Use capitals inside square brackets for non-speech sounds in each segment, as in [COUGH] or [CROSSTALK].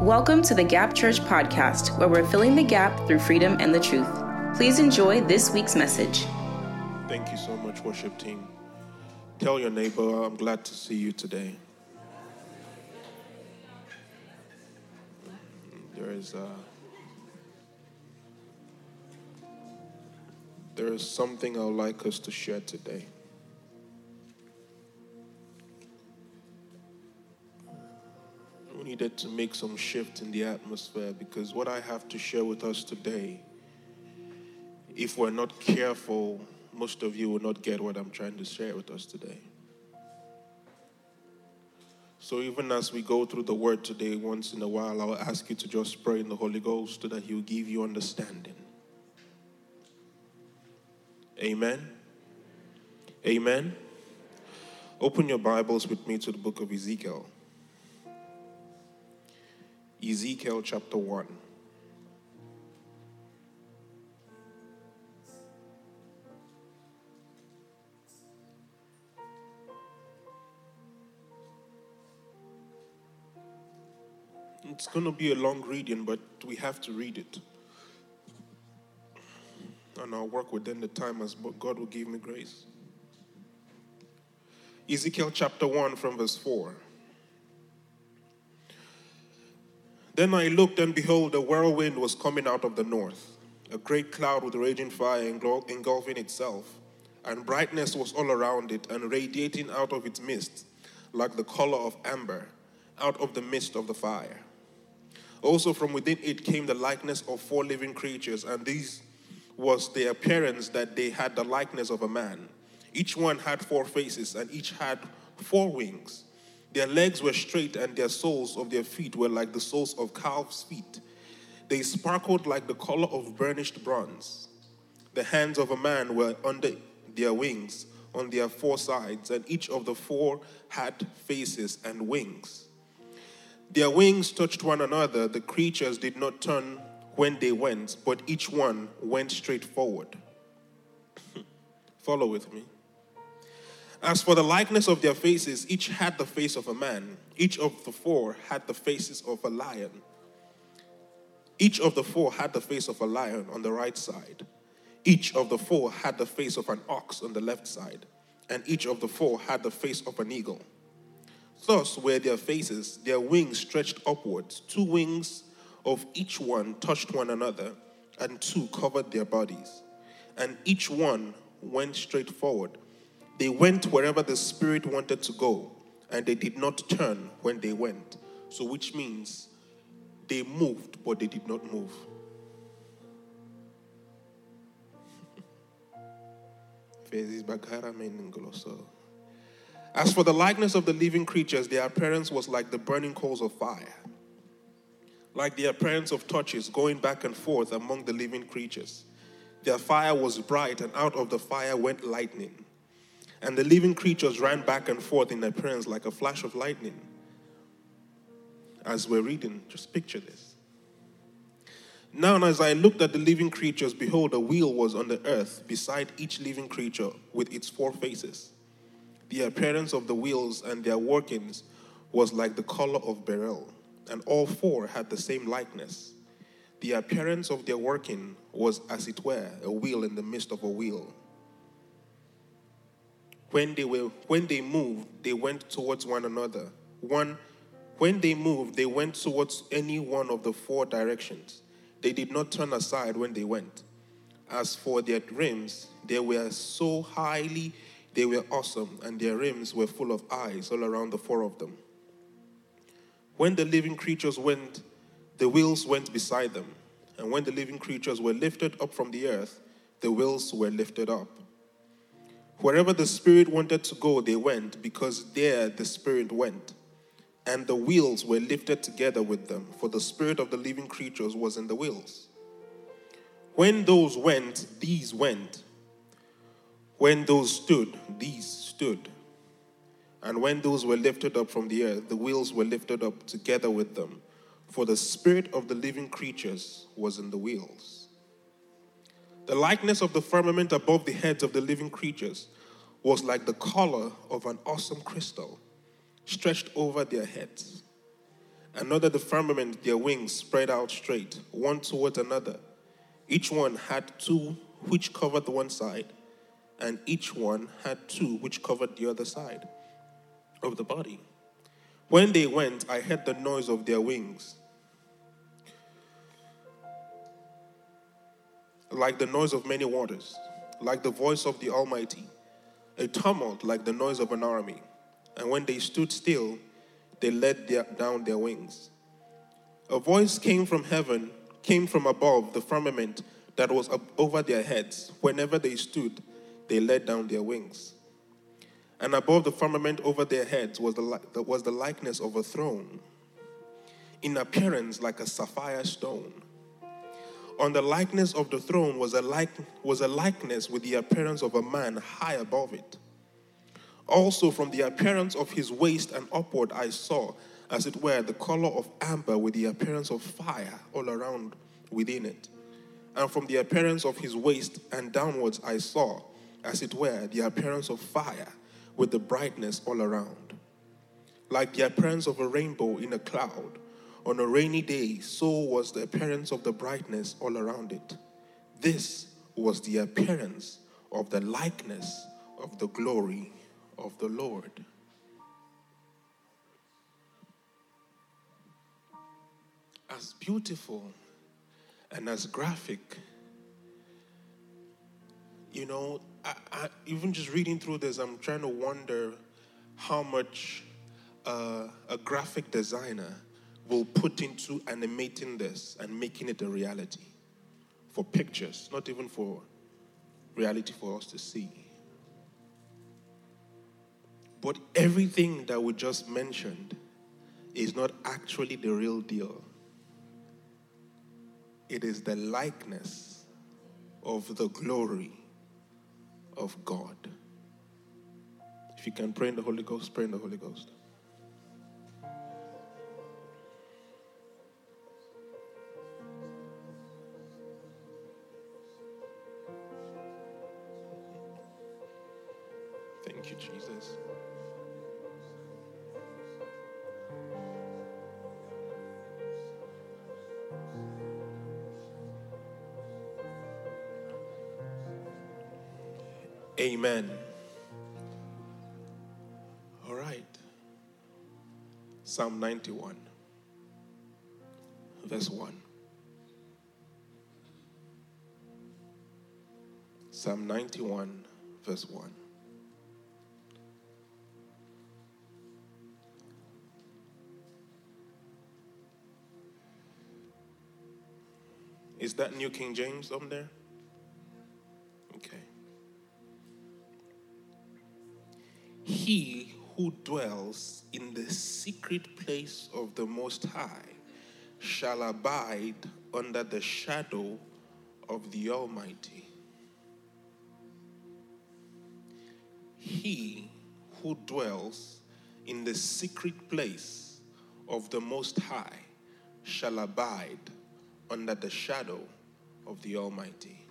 Welcome to the Gap Church podcast, where we're filling the gap through freedom and the truth. Please enjoy this week's message. Thank you so much, worship team. Tell your neighbor, I'm glad to see you today. There is uh, there is something I would like us to share today. We needed to make some shift in the atmosphere because what I have to share with us today, if we're not careful, most of you will not get what I'm trying to share with us today. So even as we go through the word today, once in a while, I'll ask you to just pray in the Holy Ghost so that He will give you understanding. Amen. Amen. Open your Bibles with me to the book of Ezekiel. Ezekiel chapter 1. It's going to be a long reading, but we have to read it. And I'll work within the time as God will give me grace. Ezekiel chapter 1 from verse 4. Then I looked, and behold, a whirlwind was coming out of the north, a great cloud with raging fire engulfing itself, and brightness was all around it, and radiating out of its midst, like the color of amber, out of the midst of the fire. Also from within it came the likeness of four living creatures, and these was the appearance that they had the likeness of a man. Each one had four faces, and each had four wings. Their legs were straight, and their soles of their feet were like the soles of calves' feet. They sparkled like the color of burnished bronze. The hands of a man were under their wings on their four sides, and each of the four had faces and wings. Their wings touched one another. The creatures did not turn when they went, but each one went straight forward. [LAUGHS] Follow with me. As for the likeness of their faces, each had the face of a man. Each of the four had the faces of a lion. Each of the four had the face of a lion on the right side. Each of the four had the face of an ox on the left side. And each of the four had the face of an eagle. Thus were their faces, their wings stretched upwards. Two wings of each one touched one another, and two covered their bodies. And each one went straight forward they went wherever the Spirit wanted to go, and they did not turn when they went. So, which means they moved, but they did not move. As for the likeness of the living creatures, their appearance was like the burning coals of fire, like the appearance of torches going back and forth among the living creatures. Their fire was bright, and out of the fire went lightning and the living creatures ran back and forth in appearance like a flash of lightning. As we're reading, just picture this. Now, and as I looked at the living creatures, behold, a wheel was on the earth beside each living creature with its four faces. The appearance of the wheels and their workings was like the color of beryl, and all four had the same likeness. The appearance of their working was as it were a wheel in the midst of a wheel when they were when they moved, they went towards one another. One when they moved, they went towards any one of the four directions. They did not turn aside when they went. As for their rims, they were so highly, they were awesome, and their rims were full of eyes all around the four of them. When the living creatures went, the wheels went beside them. And when the living creatures were lifted up from the earth, the wheels were lifted up. Wherever the Spirit wanted to go, they went, because there the Spirit went. And the wheels were lifted together with them, for the Spirit of the living creatures was in the wheels. When those went, these went. When those stood, these stood. And when those were lifted up from the earth, the wheels were lifted up together with them, for the Spirit of the living creatures was in the wheels. The likeness of the firmament above the heads of the living creatures was like the color of an awesome crystal stretched over their heads. and the firmament their wings spread out straight, one towards another. Each one had two which covered the one side, and each one had two which covered the other side of the body. When they went, I heard the noise of their wings, like the noise of many waters, like the voice of the Almighty, a tumult like the noise of an army. And when they stood still, they let their, down their wings. A voice came from heaven, came from above the firmament that was up over their heads. Whenever they stood, they let down their wings. And above the firmament over their heads was the, was the likeness of a throne, in appearance like a sapphire stone. On the likeness of the throne was a, like, was a likeness with the appearance of a man high above it. Also, from the appearance of his waist and upward, I saw, as it were, the color of amber with the appearance of fire all around within it. And from the appearance of his waist and downwards, I saw, as it were, the appearance of fire with the brightness all around. Like the appearance of a rainbow in a cloud on a rainy day, so was the appearance of the brightness all around it. This was the appearance of the likeness of the glory of the Lord. As beautiful and as graphic, you know, I, I, even just reading through this, I'm trying to wonder how much uh, a graphic designer will put into animating this and making it a reality for pictures, not even for reality for us to see. But everything that we just mentioned is not actually the real deal. It is the likeness of the glory of God. If you can pray in the Holy Ghost, pray in the Holy Ghost. 91, verse 1. Psalm 91, verse 1. Is that New King James on there? Okay. He who dwells in the secret place of the Most High shall abide under the shadow of the Almighty. He who dwells in the secret place of the Most High shall abide under the shadow of the Almighty.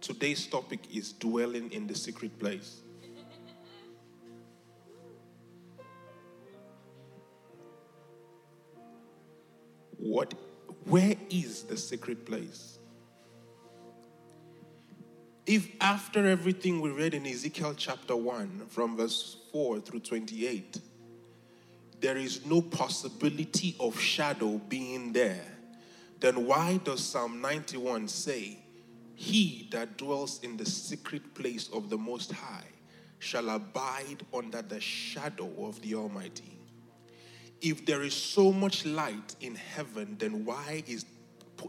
Today's topic is dwelling in the secret place. What, where is the secret place? If after everything we read in Ezekiel chapter 1, from verse 4 through 28, there is no possibility of shadow being there, then why does Psalm 91 say, he that dwells in the secret place of the Most High shall abide under the shadow of the Almighty. If there is so much light in heaven, then why is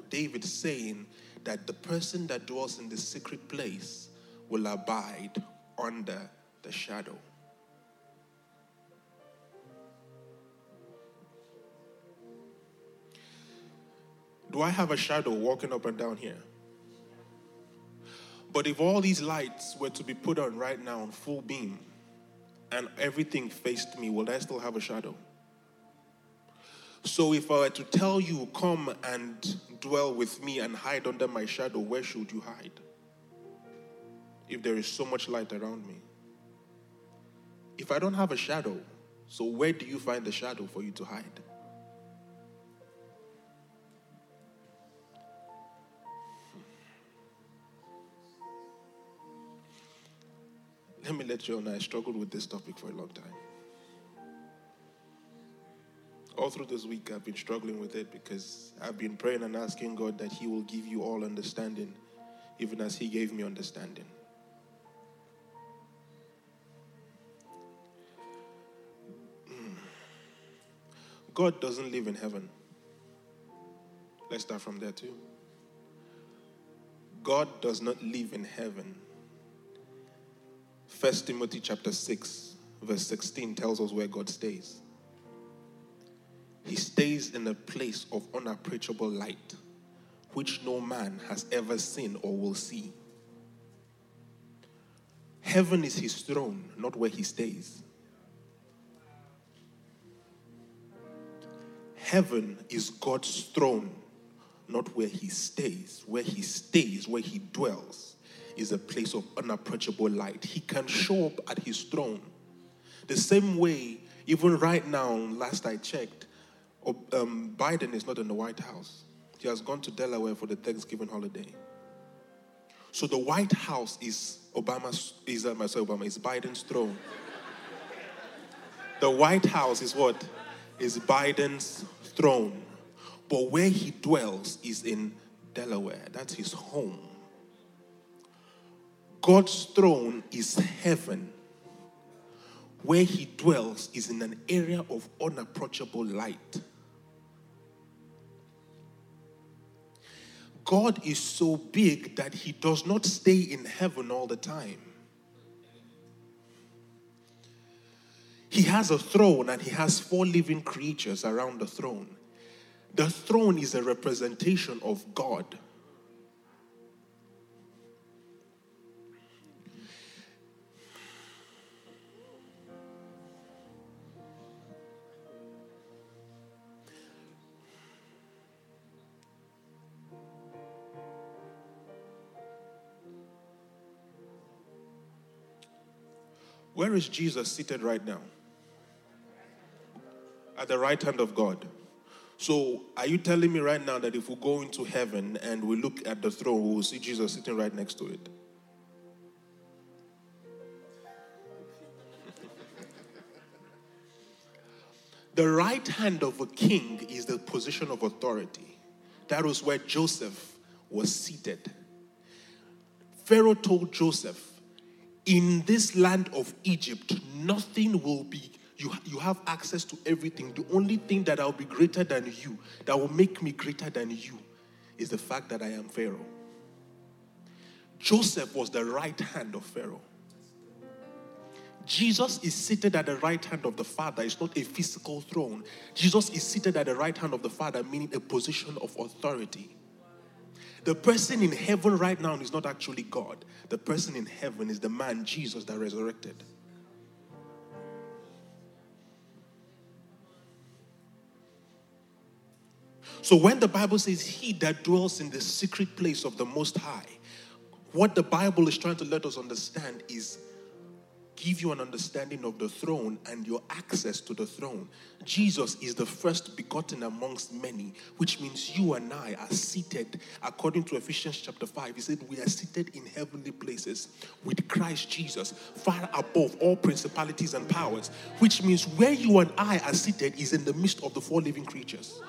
David saying that the person that dwells in the secret place will abide under the shadow? Do I have a shadow walking up and down here? But if all these lights were to be put on right now on full beam and everything faced me, will I still have a shadow? So if I were to tell you, come and dwell with me and hide under my shadow, where should you hide? If there is so much light around me. If I don't have a shadow, So, where do you find the shadow for you to hide? Hmm. Let me let you know, I struggled with this topic for a long time. All through this week, I've been struggling with it because I've been praying and asking God that He will give you all understanding, even as He gave me understanding. Hmm. God doesn't live in heaven. Let's start from there too. God does not live in heaven. First Timothy chapter 6, verse 16 tells us where God stays. He stays in a place of unapproachable light, which no man has ever seen or will see. Heaven is his throne, not where he stays. Heaven is God's throne, not where he stays. Where he stays, where he dwells, is a place of unapproachable light. He can show up at his throne. The same way, even right now, last I checked, um, Biden is not in the White House. He has gone to Delaware for the Thanksgiving holiday. So the White House is Obama's, is uh, sorry, Obama is Biden's throne. the White House is what? Is Biden's throne. But where he dwells is in Delaware. That's his home. God's throne is heaven. Where he dwells is in an area of unapproachable light. God is so big that he does not stay in heaven all the time. He has a throne and he has four living creatures around the throne. The throne is a representation of God. Where is Jesus seated right now? At the right hand of God. So, are you telling me right now that if we go into heaven and we look at the throne, we will see Jesus sitting right next to it? [LAUGHS] the right hand of a king is the position of authority. That was where Joseph was seated. Pharaoh told Joseph, in this land of Egypt, nothing will be, you, you have access to everything. The only thing that will be greater than you, that will make me greater than you, is the fact that I am Pharaoh. Joseph was the right hand of Pharaoh. Jesus is seated at the right hand of the Father. It's not a physical throne. Jesus is seated at the right hand of the Father, meaning a position of authority. The person in heaven right now is not actually God. The person in heaven is the man, Jesus, that resurrected. So when the Bible says, He that dwells in the secret place of the Most High, what the Bible is trying to let us understand is give you an understanding of the throne and your access to the throne. Jesus is the first begotten amongst many, which means you and I are seated, according to Ephesians chapter 5. He said, We are seated in heavenly places with Christ Jesus, far above all principalities and powers, which means where you and I are seated is in the midst of the four living creatures.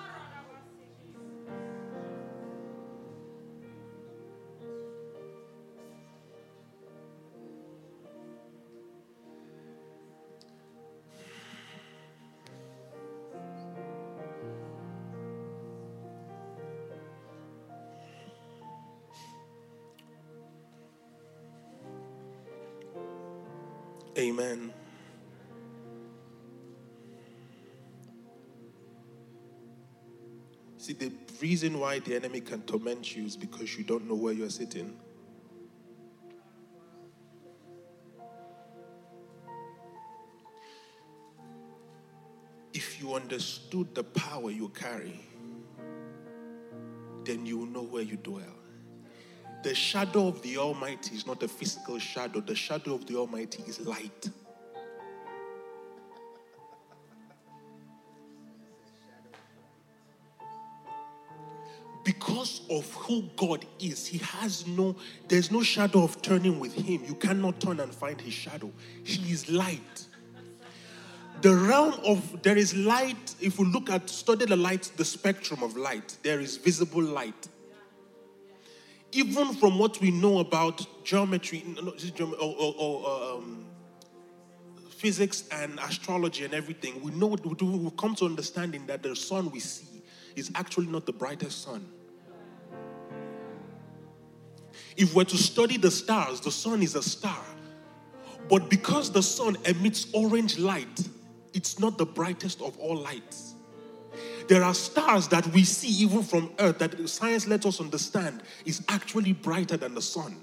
Reason why the enemy can torment you is because you don't know where you're sitting. If you understood the power you carry, then you will know where you dwell. The shadow of the Almighty is not a physical shadow, the shadow of the Almighty is light. Because of who God is, He has no, there's no shadow of turning with Him. You cannot turn and find His shadow. He is light. The realm of, there is light, if we look at, study the light, the spectrum of light, there is visible light. Even from what we know about geometry, or, or, or um, physics and astrology and everything, we know, we come to understanding that the sun we see is actually not the brightest sun. If we're to study the stars, the sun is a star. But because the sun emits orange light, it's not the brightest of all lights. There are stars that we see even from Earth that science lets us understand is actually brighter than the sun.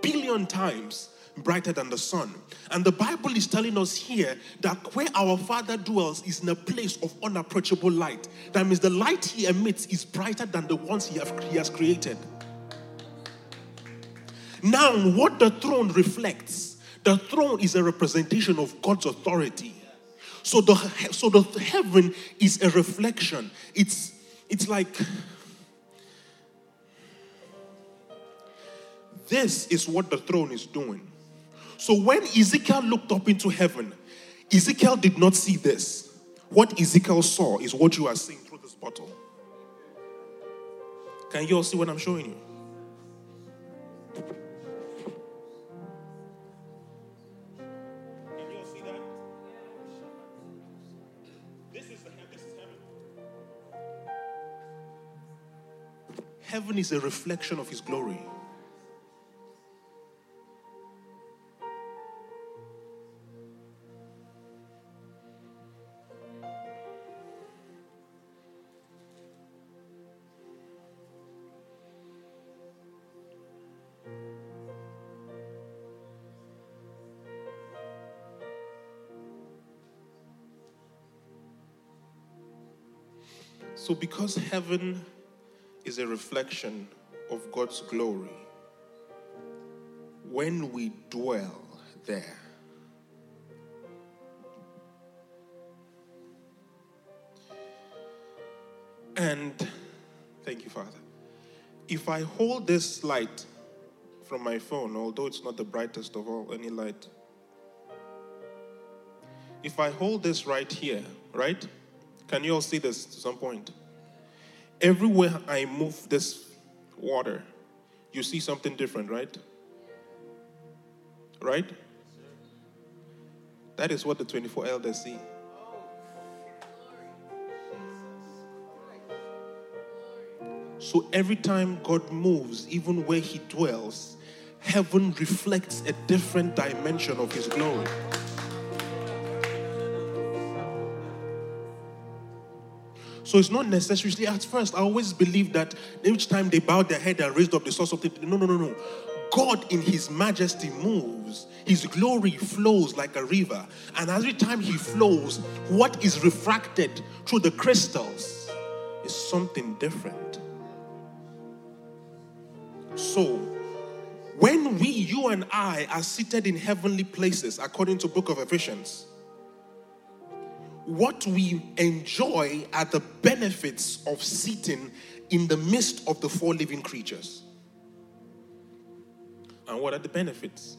Billion times brighter than the sun. And the Bible is telling us here that where our Father dwells is in a place of unapproachable light. That means the light He emits is brighter than the ones He, have, he has created. Now, what the throne reflects, the throne is a representation of God's authority. So the so the heaven is a reflection. It's it's like this is what the throne is doing. So when Ezekiel looked up into heaven, Ezekiel did not see this. What Ezekiel saw is what you are seeing through this bottle. Can you all see what I'm showing you? Heaven is a reflection of His glory. So, because heaven is a reflection of God's glory, when we dwell there, and thank you, Father. If I hold this light from my phone, although it's not the brightest of all any light, if I hold this right here, right? Can you all see this to some point? Everywhere I move this water, you see something different, right? Right? That is what the 24 elders see. So every time God moves, even where He dwells, heaven reflects a different dimension of His glory. So it's not necessarily at first. I always believe that each time they bowed their head and raised up, they saw something. No, no, no, no. God in His majesty moves. His glory flows like a river. And every time He flows, what is refracted through the crystals is something different. So, when we, you and I, are seated in heavenly places, according to Book of Ephesians, what we enjoy are the benefits of sitting in the midst of the four living creatures. And what are the benefits?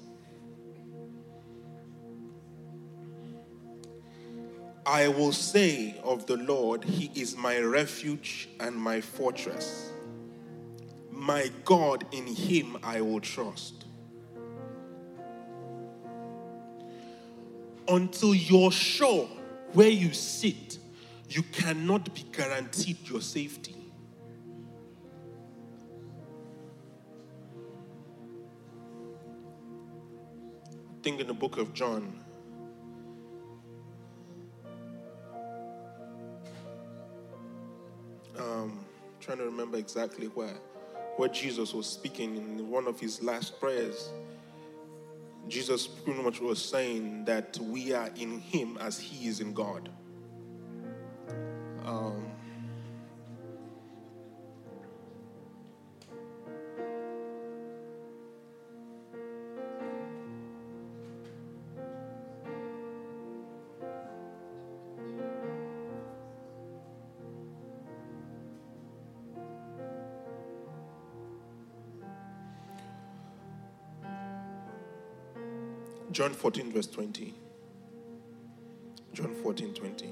I will say of the Lord, He is my refuge and my fortress. My God, in Him I will trust. Until you're sure where you sit, you cannot be guaranteed your safety. I think in the book of John, um, trying to remember exactly where, where Jesus was speaking in one of his last prayers. Jesus pretty much was saying that we are in Him as He is in God. John 14, verse 20. John 14, 20.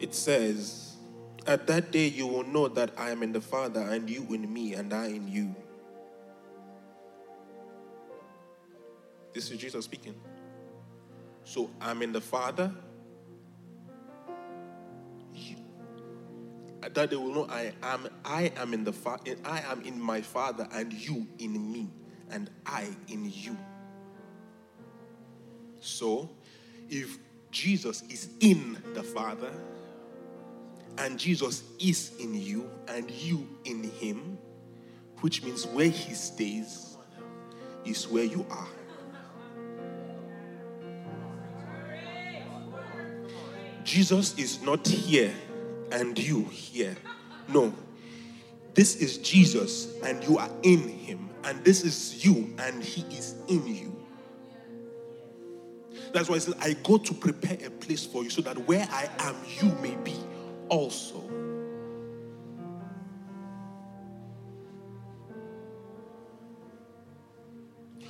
It says, At that day you will know that I am in the Father, and you in me, and I in you. This is Jesus speaking. So I'm in the Father. That they will know I am I am in the Father I am in my Father and you in me and I in you. So if Jesus is in the Father and Jesus is in you and you in him, which means where he stays is where you are. Jesus is not here and you here. No. This is Jesus and you are in him. And this is you and he is in you. That's why I said, I go to prepare a place for you so that where I am, you may be also.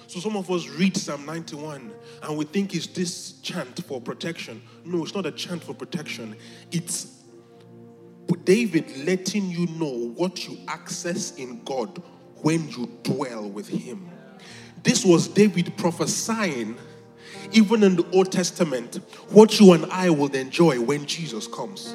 So some of us read Psalm 91 and we think it's this chant for protection. No, it's not a chant for protection. It's David letting you know what you access in God when you dwell with Him. This was David prophesying, even in the Old Testament, what you and I will enjoy when Jesus comes.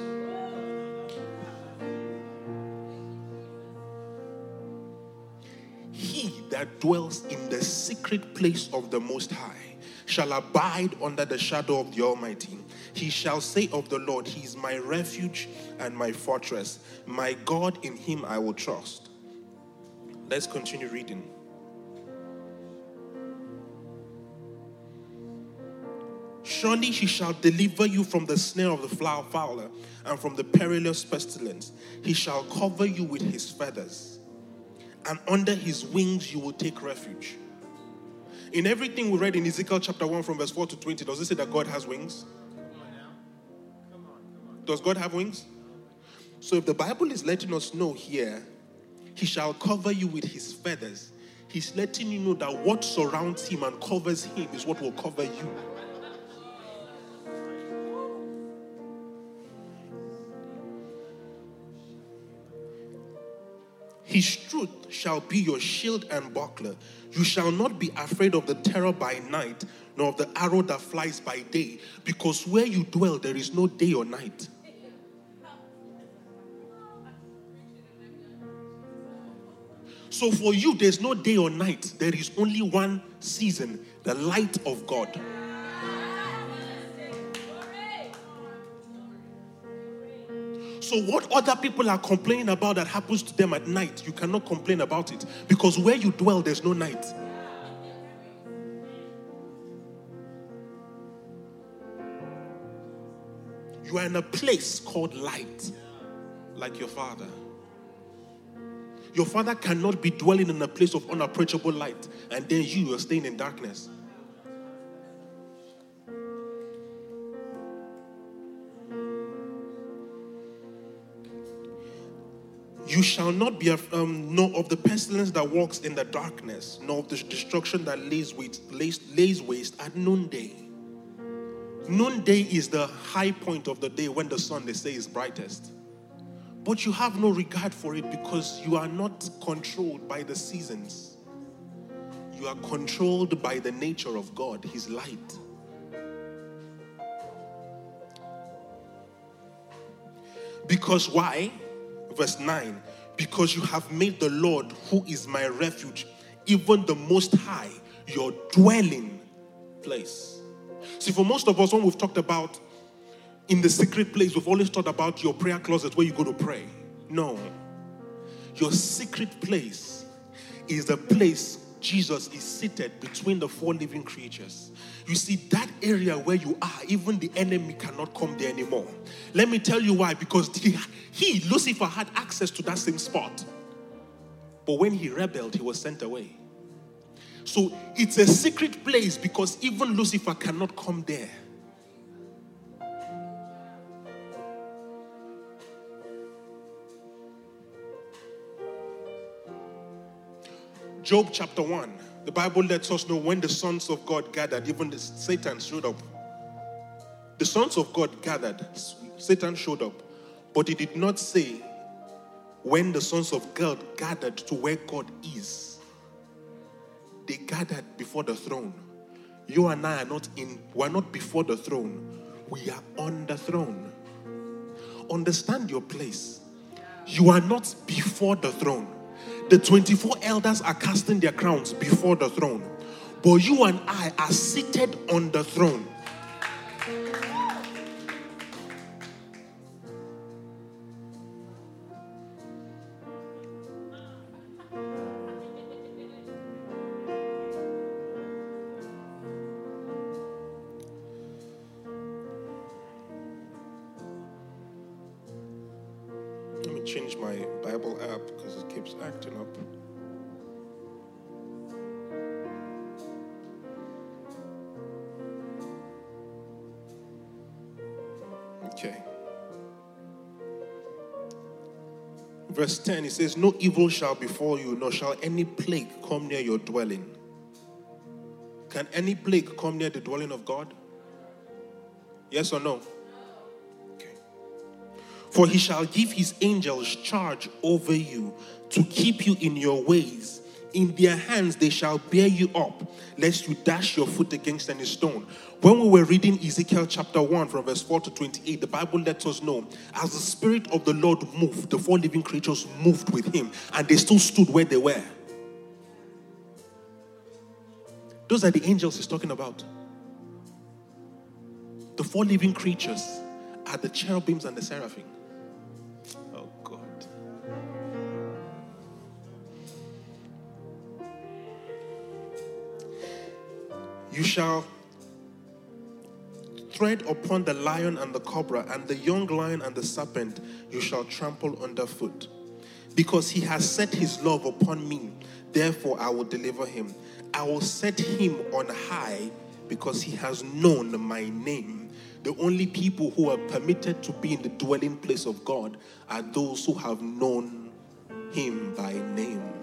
He that dwells in the secret place of the Most High shall abide under the shadow of the Almighty. He shall say of the Lord, He is my refuge and my fortress. My God, in Him I will trust. Let's continue reading. Surely he shall deliver you from the snare of the flower fowler and from the perilous pestilence. He shall cover you with his feathers and under his wings you will take refuge. In everything we read in Ezekiel chapter 1 from verse 4 to 20, does it say that God has wings? Does God have wings? So if the Bible is letting us know here, he shall cover you with his feathers, he's letting you know that what surrounds him and covers him is what will cover you. His truth shall be your shield and buckler. You shall not be afraid of the terror by night, nor of the arrow that flies by day, because where you dwell there is no day or night. So for you, there's no day or night. There is only one season the light of God. So, what other people are complaining about that happens to them at night, you cannot complain about it because where you dwell, there's no night. You are in a place called light, like your father. Your father cannot be dwelling in a place of unapproachable light, and then you are staying in darkness. You shall not be um, know of the pestilence that walks in the darkness, nor of the destruction that lays waste, lays, lays waste at noonday. Noonday is the high point of the day when the sun, they say, is brightest. But you have no regard for it because you are not controlled by the seasons. You are controlled by the nature of God, His light. Because why? verse 9 because you have made the Lord, who is my refuge, even the Most High, your dwelling place. See, for most of us, when we've talked about in the secret place, we've always thought about your prayer closet where you go to pray. No. Your secret place is the place Jesus is seated between the four living creatures. You see, that area where you are, even the enemy cannot come there anymore. Let me tell you why. Because he, he, Lucifer, had access to that same spot. But when he rebelled, he was sent away. So it's a secret place because even Lucifer cannot come there. Job chapter 1, the Bible lets us know when the sons of God gathered, even Satan showed up. The sons of God gathered, Satan showed up. But he did not say when the sons of God gathered to where God is. They gathered before the throne. You and I are not in, we are not before the throne. We are on the throne. Understand your place. You are not before the throne. The 24 elders are casting their crowns before the throne. But you and I are seated on the throne. Verse 10, he says, No evil shall befall you, nor shall any plague come near your dwelling. Can any plague come near the dwelling of God? Yes or no? For he shall give his angels charge over you to keep you in your ways. In their hands they shall bear you up, lest you dash your foot against any stone. When we were reading Ezekiel chapter 1 from verse 4 to 28, the Bible lets us know as the Spirit of the Lord moved, the four living creatures moved with him, and they still stood where they were. Those are the angels he's talking about. The four living creatures are the cherubims and the seraphim. You shall tread upon the lion and the cobra, and the young lion and the serpent you shall trample underfoot. Because he has set his love upon me, therefore I will deliver him. I will set him on high because he has known my name. The only people who are permitted to be in the dwelling place of God are those who have known him by name.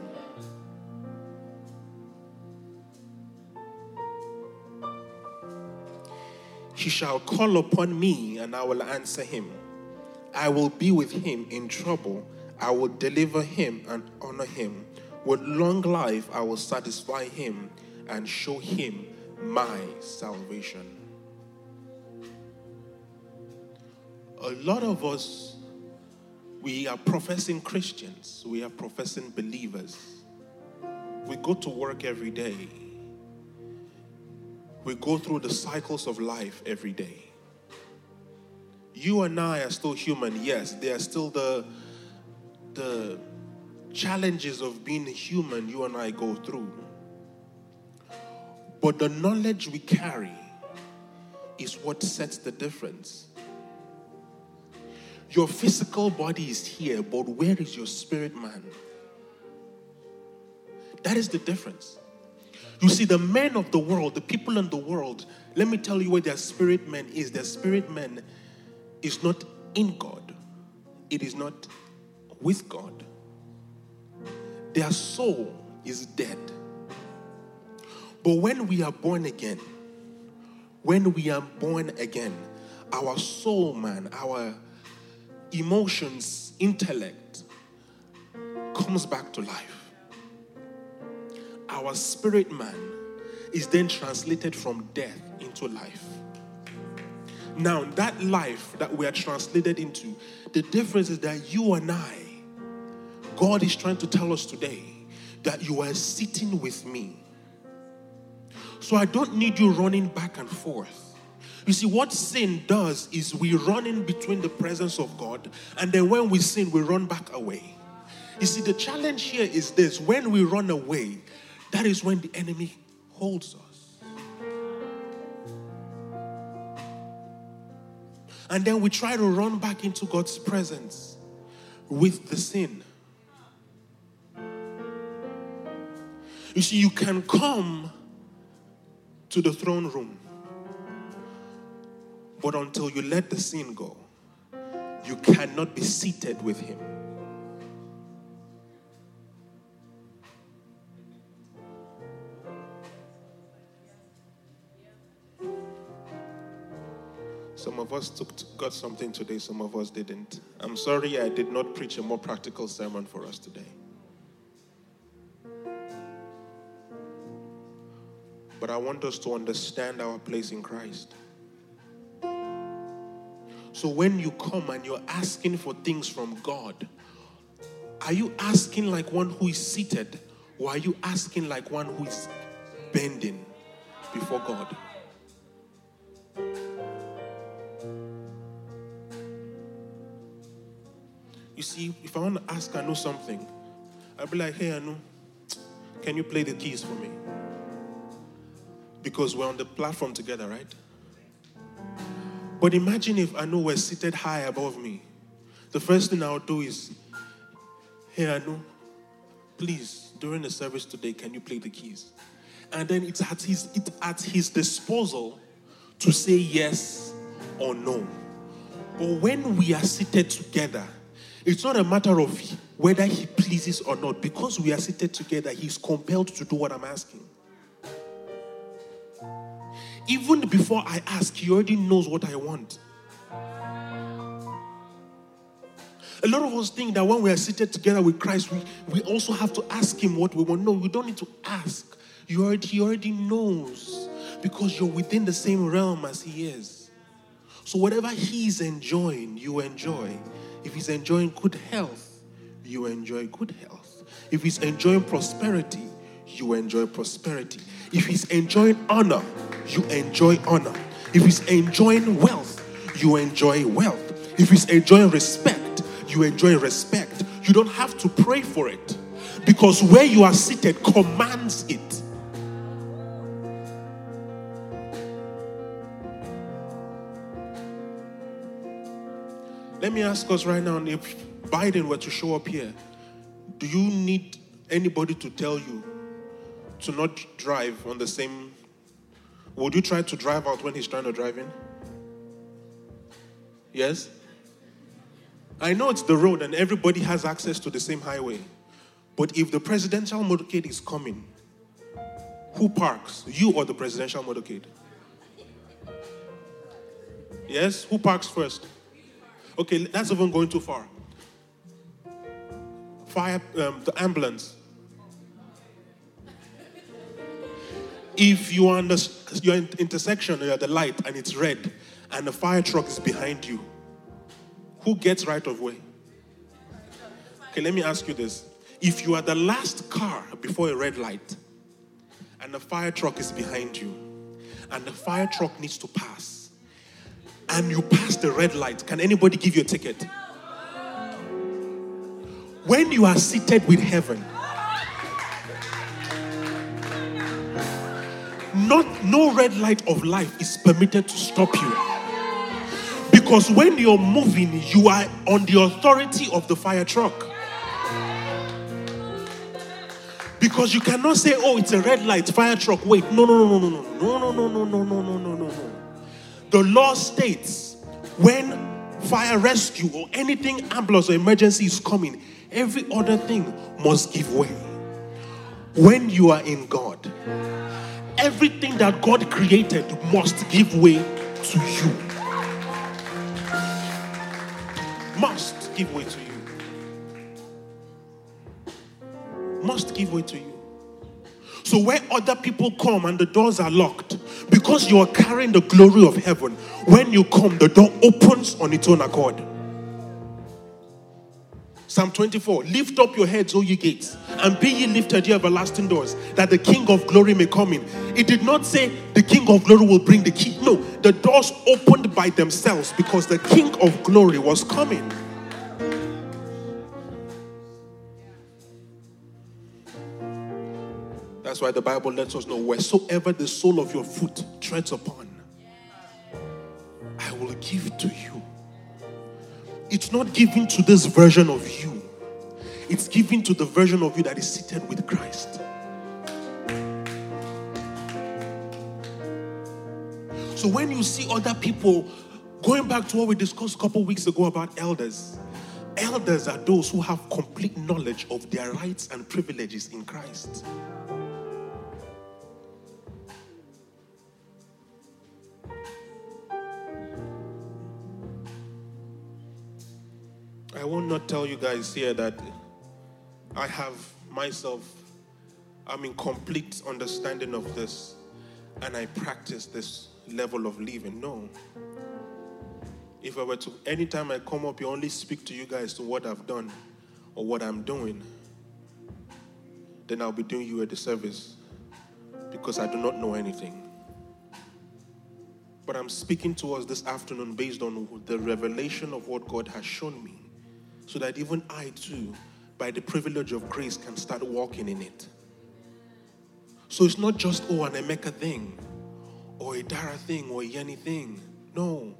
He shall call upon me, and I will answer him. I will be with him in trouble. I will deliver him and honor him. With long life, I will satisfy him and show him my salvation. A lot of us, we are professing Christians, we are professing believers. We go to work every day we go through the cycles of life every day. You and I are still human, yes. There are still the, the challenges of being human you and I go through. But the knowledge we carry is what sets the difference. Your physical body is here, but where is your spirit man? That is the difference. You see, the men of the world, the people in the world, let me tell you where their spirit man is. Their spirit man is not in God, it is not with God. Their soul is dead. But when we are born again, when we are born again, our soul man, our emotions, intellect comes back to life our spirit man is then translated from death into life. Now, that life that we are translated into, the difference is that you and I, God is trying to tell us today that you are sitting with me. So I don't need you running back and forth. You see, what sin does is we run in between the presence of God, and then when we sin, we run back away. You see, the challenge here is this when we run away, that is when the enemy holds us. And then we try to run back into God's presence with the sin. You see, you can come to the throne room, but until you let the sin go, you cannot be seated with Him. Of us took, got something today, some of us didn't. I'm sorry I did not preach a more practical sermon for us today. But I want us to understand our place in Christ. So when you come and you're asking for things from God, are you asking like one who is seated, or are you asking like one who is bending before God? See, if I want to ask Anu something, I'll be like, hey, Anu, can you play the keys for me? Because we're on the platform together, right? But imagine if Anu were seated high above me. The first thing I'll do is, hey, Anu, please, during the service today, can you play the keys? And then it's at his, it's at his disposal to say yes or no. But when we are seated together, it's not a matter of whether he pleases or not. Because we are seated together, he's compelled to do what I'm asking. Even before I ask, he already knows what I want. A lot of us think that when we are seated together with Christ, we, we also have to ask him what we want. No, you don't need to ask. You already, he already knows because you're within the same realm as he is. So whatever he's enjoying, you enjoy. If he's enjoying good health, you enjoy good health. If he's enjoying prosperity, you enjoy prosperity. If he's enjoying honor, you enjoy honor. If he's enjoying wealth, you enjoy wealth. If he's enjoying respect, you enjoy respect. You don't have to pray for it because where you are seated commands it. Let me ask us right now if Biden were to show up here, do you need anybody to tell you to not drive on the same? Would you try to drive out when he's trying to drive in? Yes? I know it's the road and everybody has access to the same highway. But if the presidential motorcade is coming, who parks? You or the presidential motorcade? Yes? Who parks first? Okay, that's even going too far. Fire, um, the ambulance. If you are on the, intersection, you're at the light and it's red, and the fire truck is behind you, who gets right of way? Okay, let me ask you this. If you are the last car before a red light, and the fire truck is behind you, and the fire truck needs to pass, and you pass the red light, can anybody give you a ticket? When you are seated with heaven, not no red light of life is permitted to stop you. Because when you're moving, you are on the authority of the fire truck. Because you cannot say, oh, it's a red light, fire truck. Wait, no, no, no, no, no, no, no, no, no, no, no, no, no, no, no. The law states when fire rescue or anything ambulance or emergency is coming, every other thing must give way. When you are in God, everything that God created must give way to you. Must give way to you. Must give way to you. So where other people come and the doors are locked, because you are carrying the glory of heaven, when you come, the door opens on its own accord. Psalm 24 Lift up your heads, O ye gates, and be ye lifted, ye everlasting doors, that the King of glory may come in. It did not say the King of glory will bring the key. No, the doors opened by themselves because the King of glory was coming. That's why the Bible lets us know wheresoever the sole of your foot treads upon, I will give to you. It's not given to this version of you, it's given to the version of you that is seated with Christ. So when you see other people, going back to what we discussed a couple weeks ago about elders, elders are those who have complete knowledge of their rights and privileges in Christ. I will not tell you guys here that I have myself, I'm in complete understanding of this and I practice this level of living. No. If I were to, anytime I come up, you only speak to you guys to what I've done or what I'm doing, then I'll be doing you a disservice because I do not know anything. But I'm speaking to us this afternoon based on the revelation of what God has shown me, so that even I too, by the privilege of grace, can start walking in it. So it's not just, oh, an Emeka thing, or a Dara thing, or a Yenny thing. No.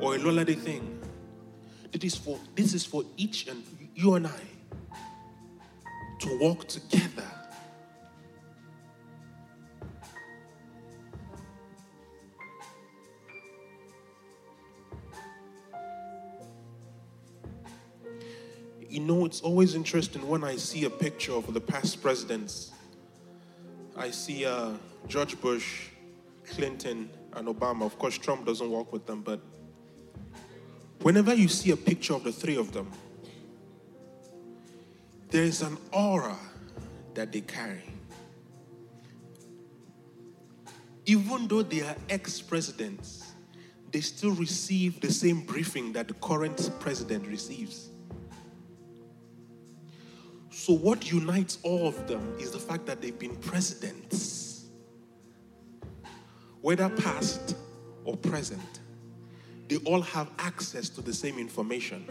Or a Lolade thing. It is for, this is for each and you and I to walk together you know, it's always interesting when I see a picture of the past presidents. I see uh, George Bush, Clinton, and Obama. Of course, Trump doesn't work with them, but whenever you see a picture of the three of them, there is an aura that they carry. Even though they are ex presidents, they still receive the same briefing that the current president receives. So, what unites all of them is the fact that they've been presidents, whether past or present. They all have access to the same information.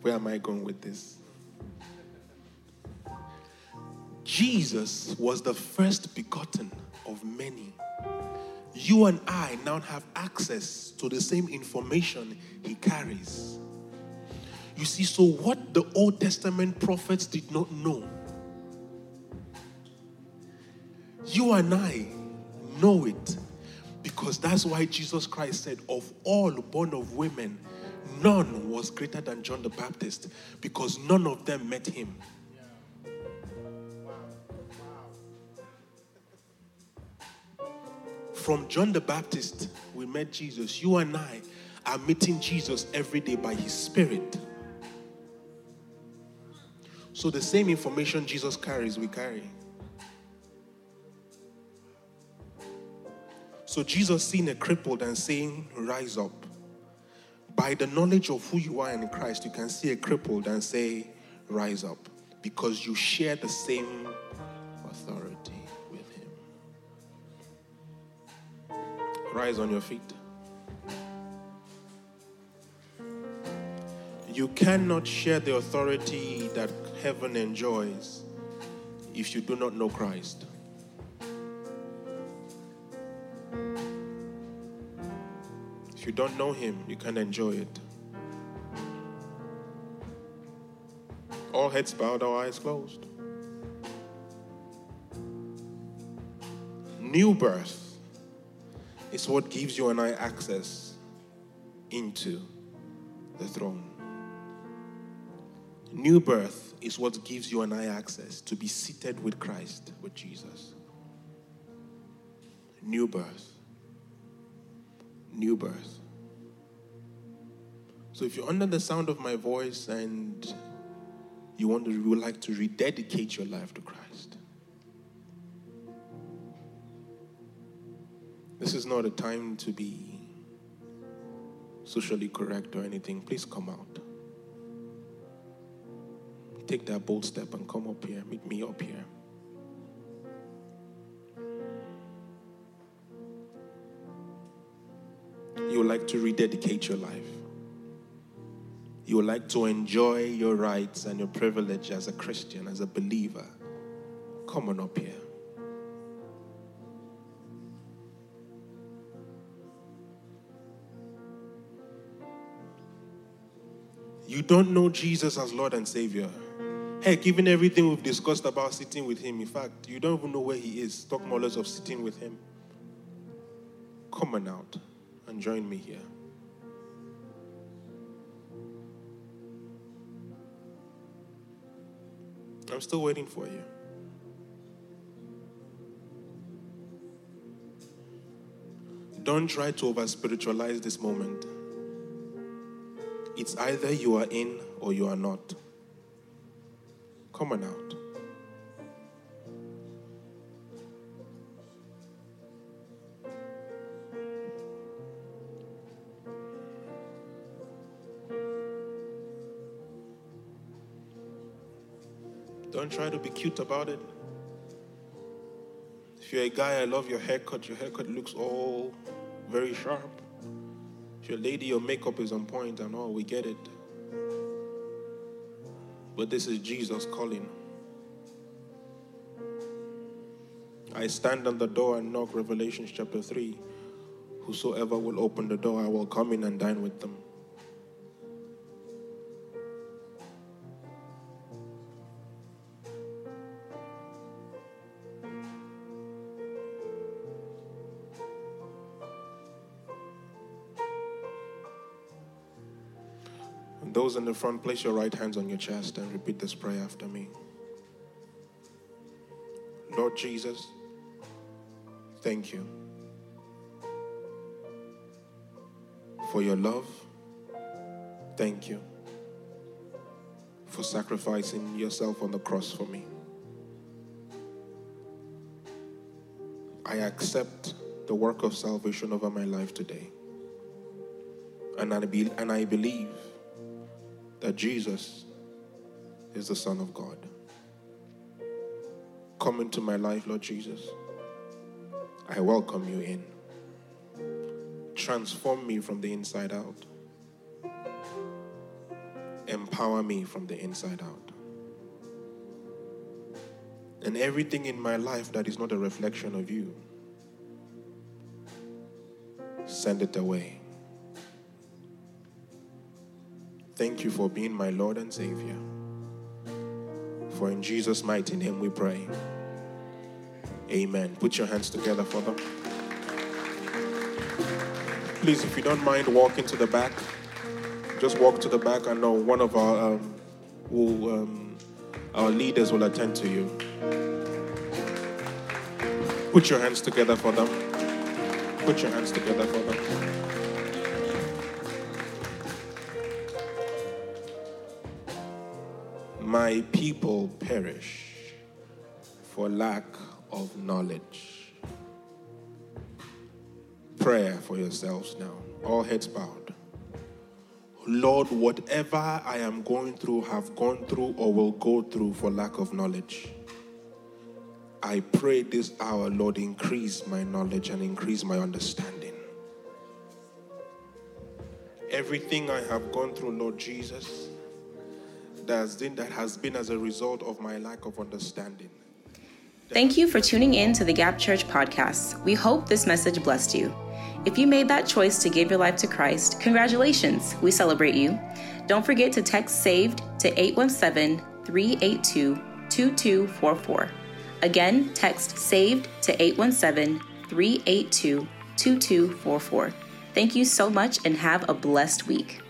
Where am I going with this? Jesus was the first begotten of many. You and I now have access to the same information he carries. You see, so what the Old Testament prophets did not know, you and I know it because that's why Jesus Christ said, Of all born of women, none was greater than John the Baptist because none of them met him. From John the Baptist, we met Jesus. You and I are meeting Jesus every day by his Spirit. So the same information Jesus carries, we carry. So Jesus seeing a crippled and saying, Rise up. By the knowledge of who you are in Christ, you can see a crippled and say, Rise up. Because you share the same authority with Him. Rise on your feet. You cannot share the authority that heaven enjoys if you do not know Christ. If you don't know Him, you can't enjoy it. All heads bowed, all eyes closed. New birth is what gives you and I access into the throne. New birth is what gives you and I access to be seated with Christ, with Jesus. New birth. New birth. So if you're under the sound of my voice and you want to, you would like to rededicate your life to Christ, this is not a time to be socially correct or anything. Please come out take that bold step and come up here. Meet me up here. You would like to rededicate your life. You would like to enjoy your rights and your privilege as a Christian, as a believer. Come on up here. You don't know Jesus as Lord and Savior. Heck, even everything we've discussed about sitting with him, in fact, you don't even know where he is. Talk more or less of sitting with him. Come on out and join me here. I'm still waiting for you. Don't try to over spiritualize this moment. It's either you are in or you are not. Come on out. Don't try to be cute about it. If you're a guy, I love your haircut. Your haircut looks all very sharp. If you're a lady, your makeup is on point and all. We get it. But this is Jesus calling. I stand on the door and knock, Revelation chapter 3. Whosoever will open the door, I will come in and dine with them. Those in the front, place your right hands on your chest and repeat this prayer after me. Lord Jesus, thank you for your love. Thank you for sacrificing yourself on the cross for me. I accept the work of salvation over my life today. And I, be, and I believe that Jesus is the Son of God. Come into my life, Lord Jesus. I welcome you in. Transform me from the inside out. Empower me from the inside out. And everything in my life that is not a reflection of you, send it away. Thank you for being my Lord and Savior. For in Jesus' mighty name we pray. Amen. Put your hands together for them. Please, if you don't mind walking to the back, just walk to the back. I know one of our um, will, um, our leaders will attend to you. Put your hands together for them. Put your hands together for them. My people perish for lack of knowledge. Prayer for yourselves now. All heads bowed. Lord, whatever I am going through, have gone through, or will go through for lack of knowledge, I pray this hour, Lord, increase my knowledge and increase my understanding. Everything I have gone through, Lord Jesus, that has been, that has been as a result of my lack of understanding. Thank you for tuning in to the Gap Church podcast. We hope this message blessed you. If you made that choice to give your life to Christ, congratulations. We celebrate you. Don't forget to text SAVED to 817 382 2244. Again, text SAVED to 817 382 2244. Thank you so much and have a blessed week.